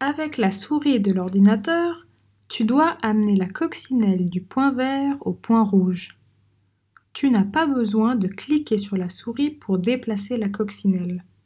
Avec la souris de l'ordinateur, tu dois amener la coccinelle du point vert au point rouge. Tu n'as pas besoin de cliquer sur la souris pour déplacer la coccinelle.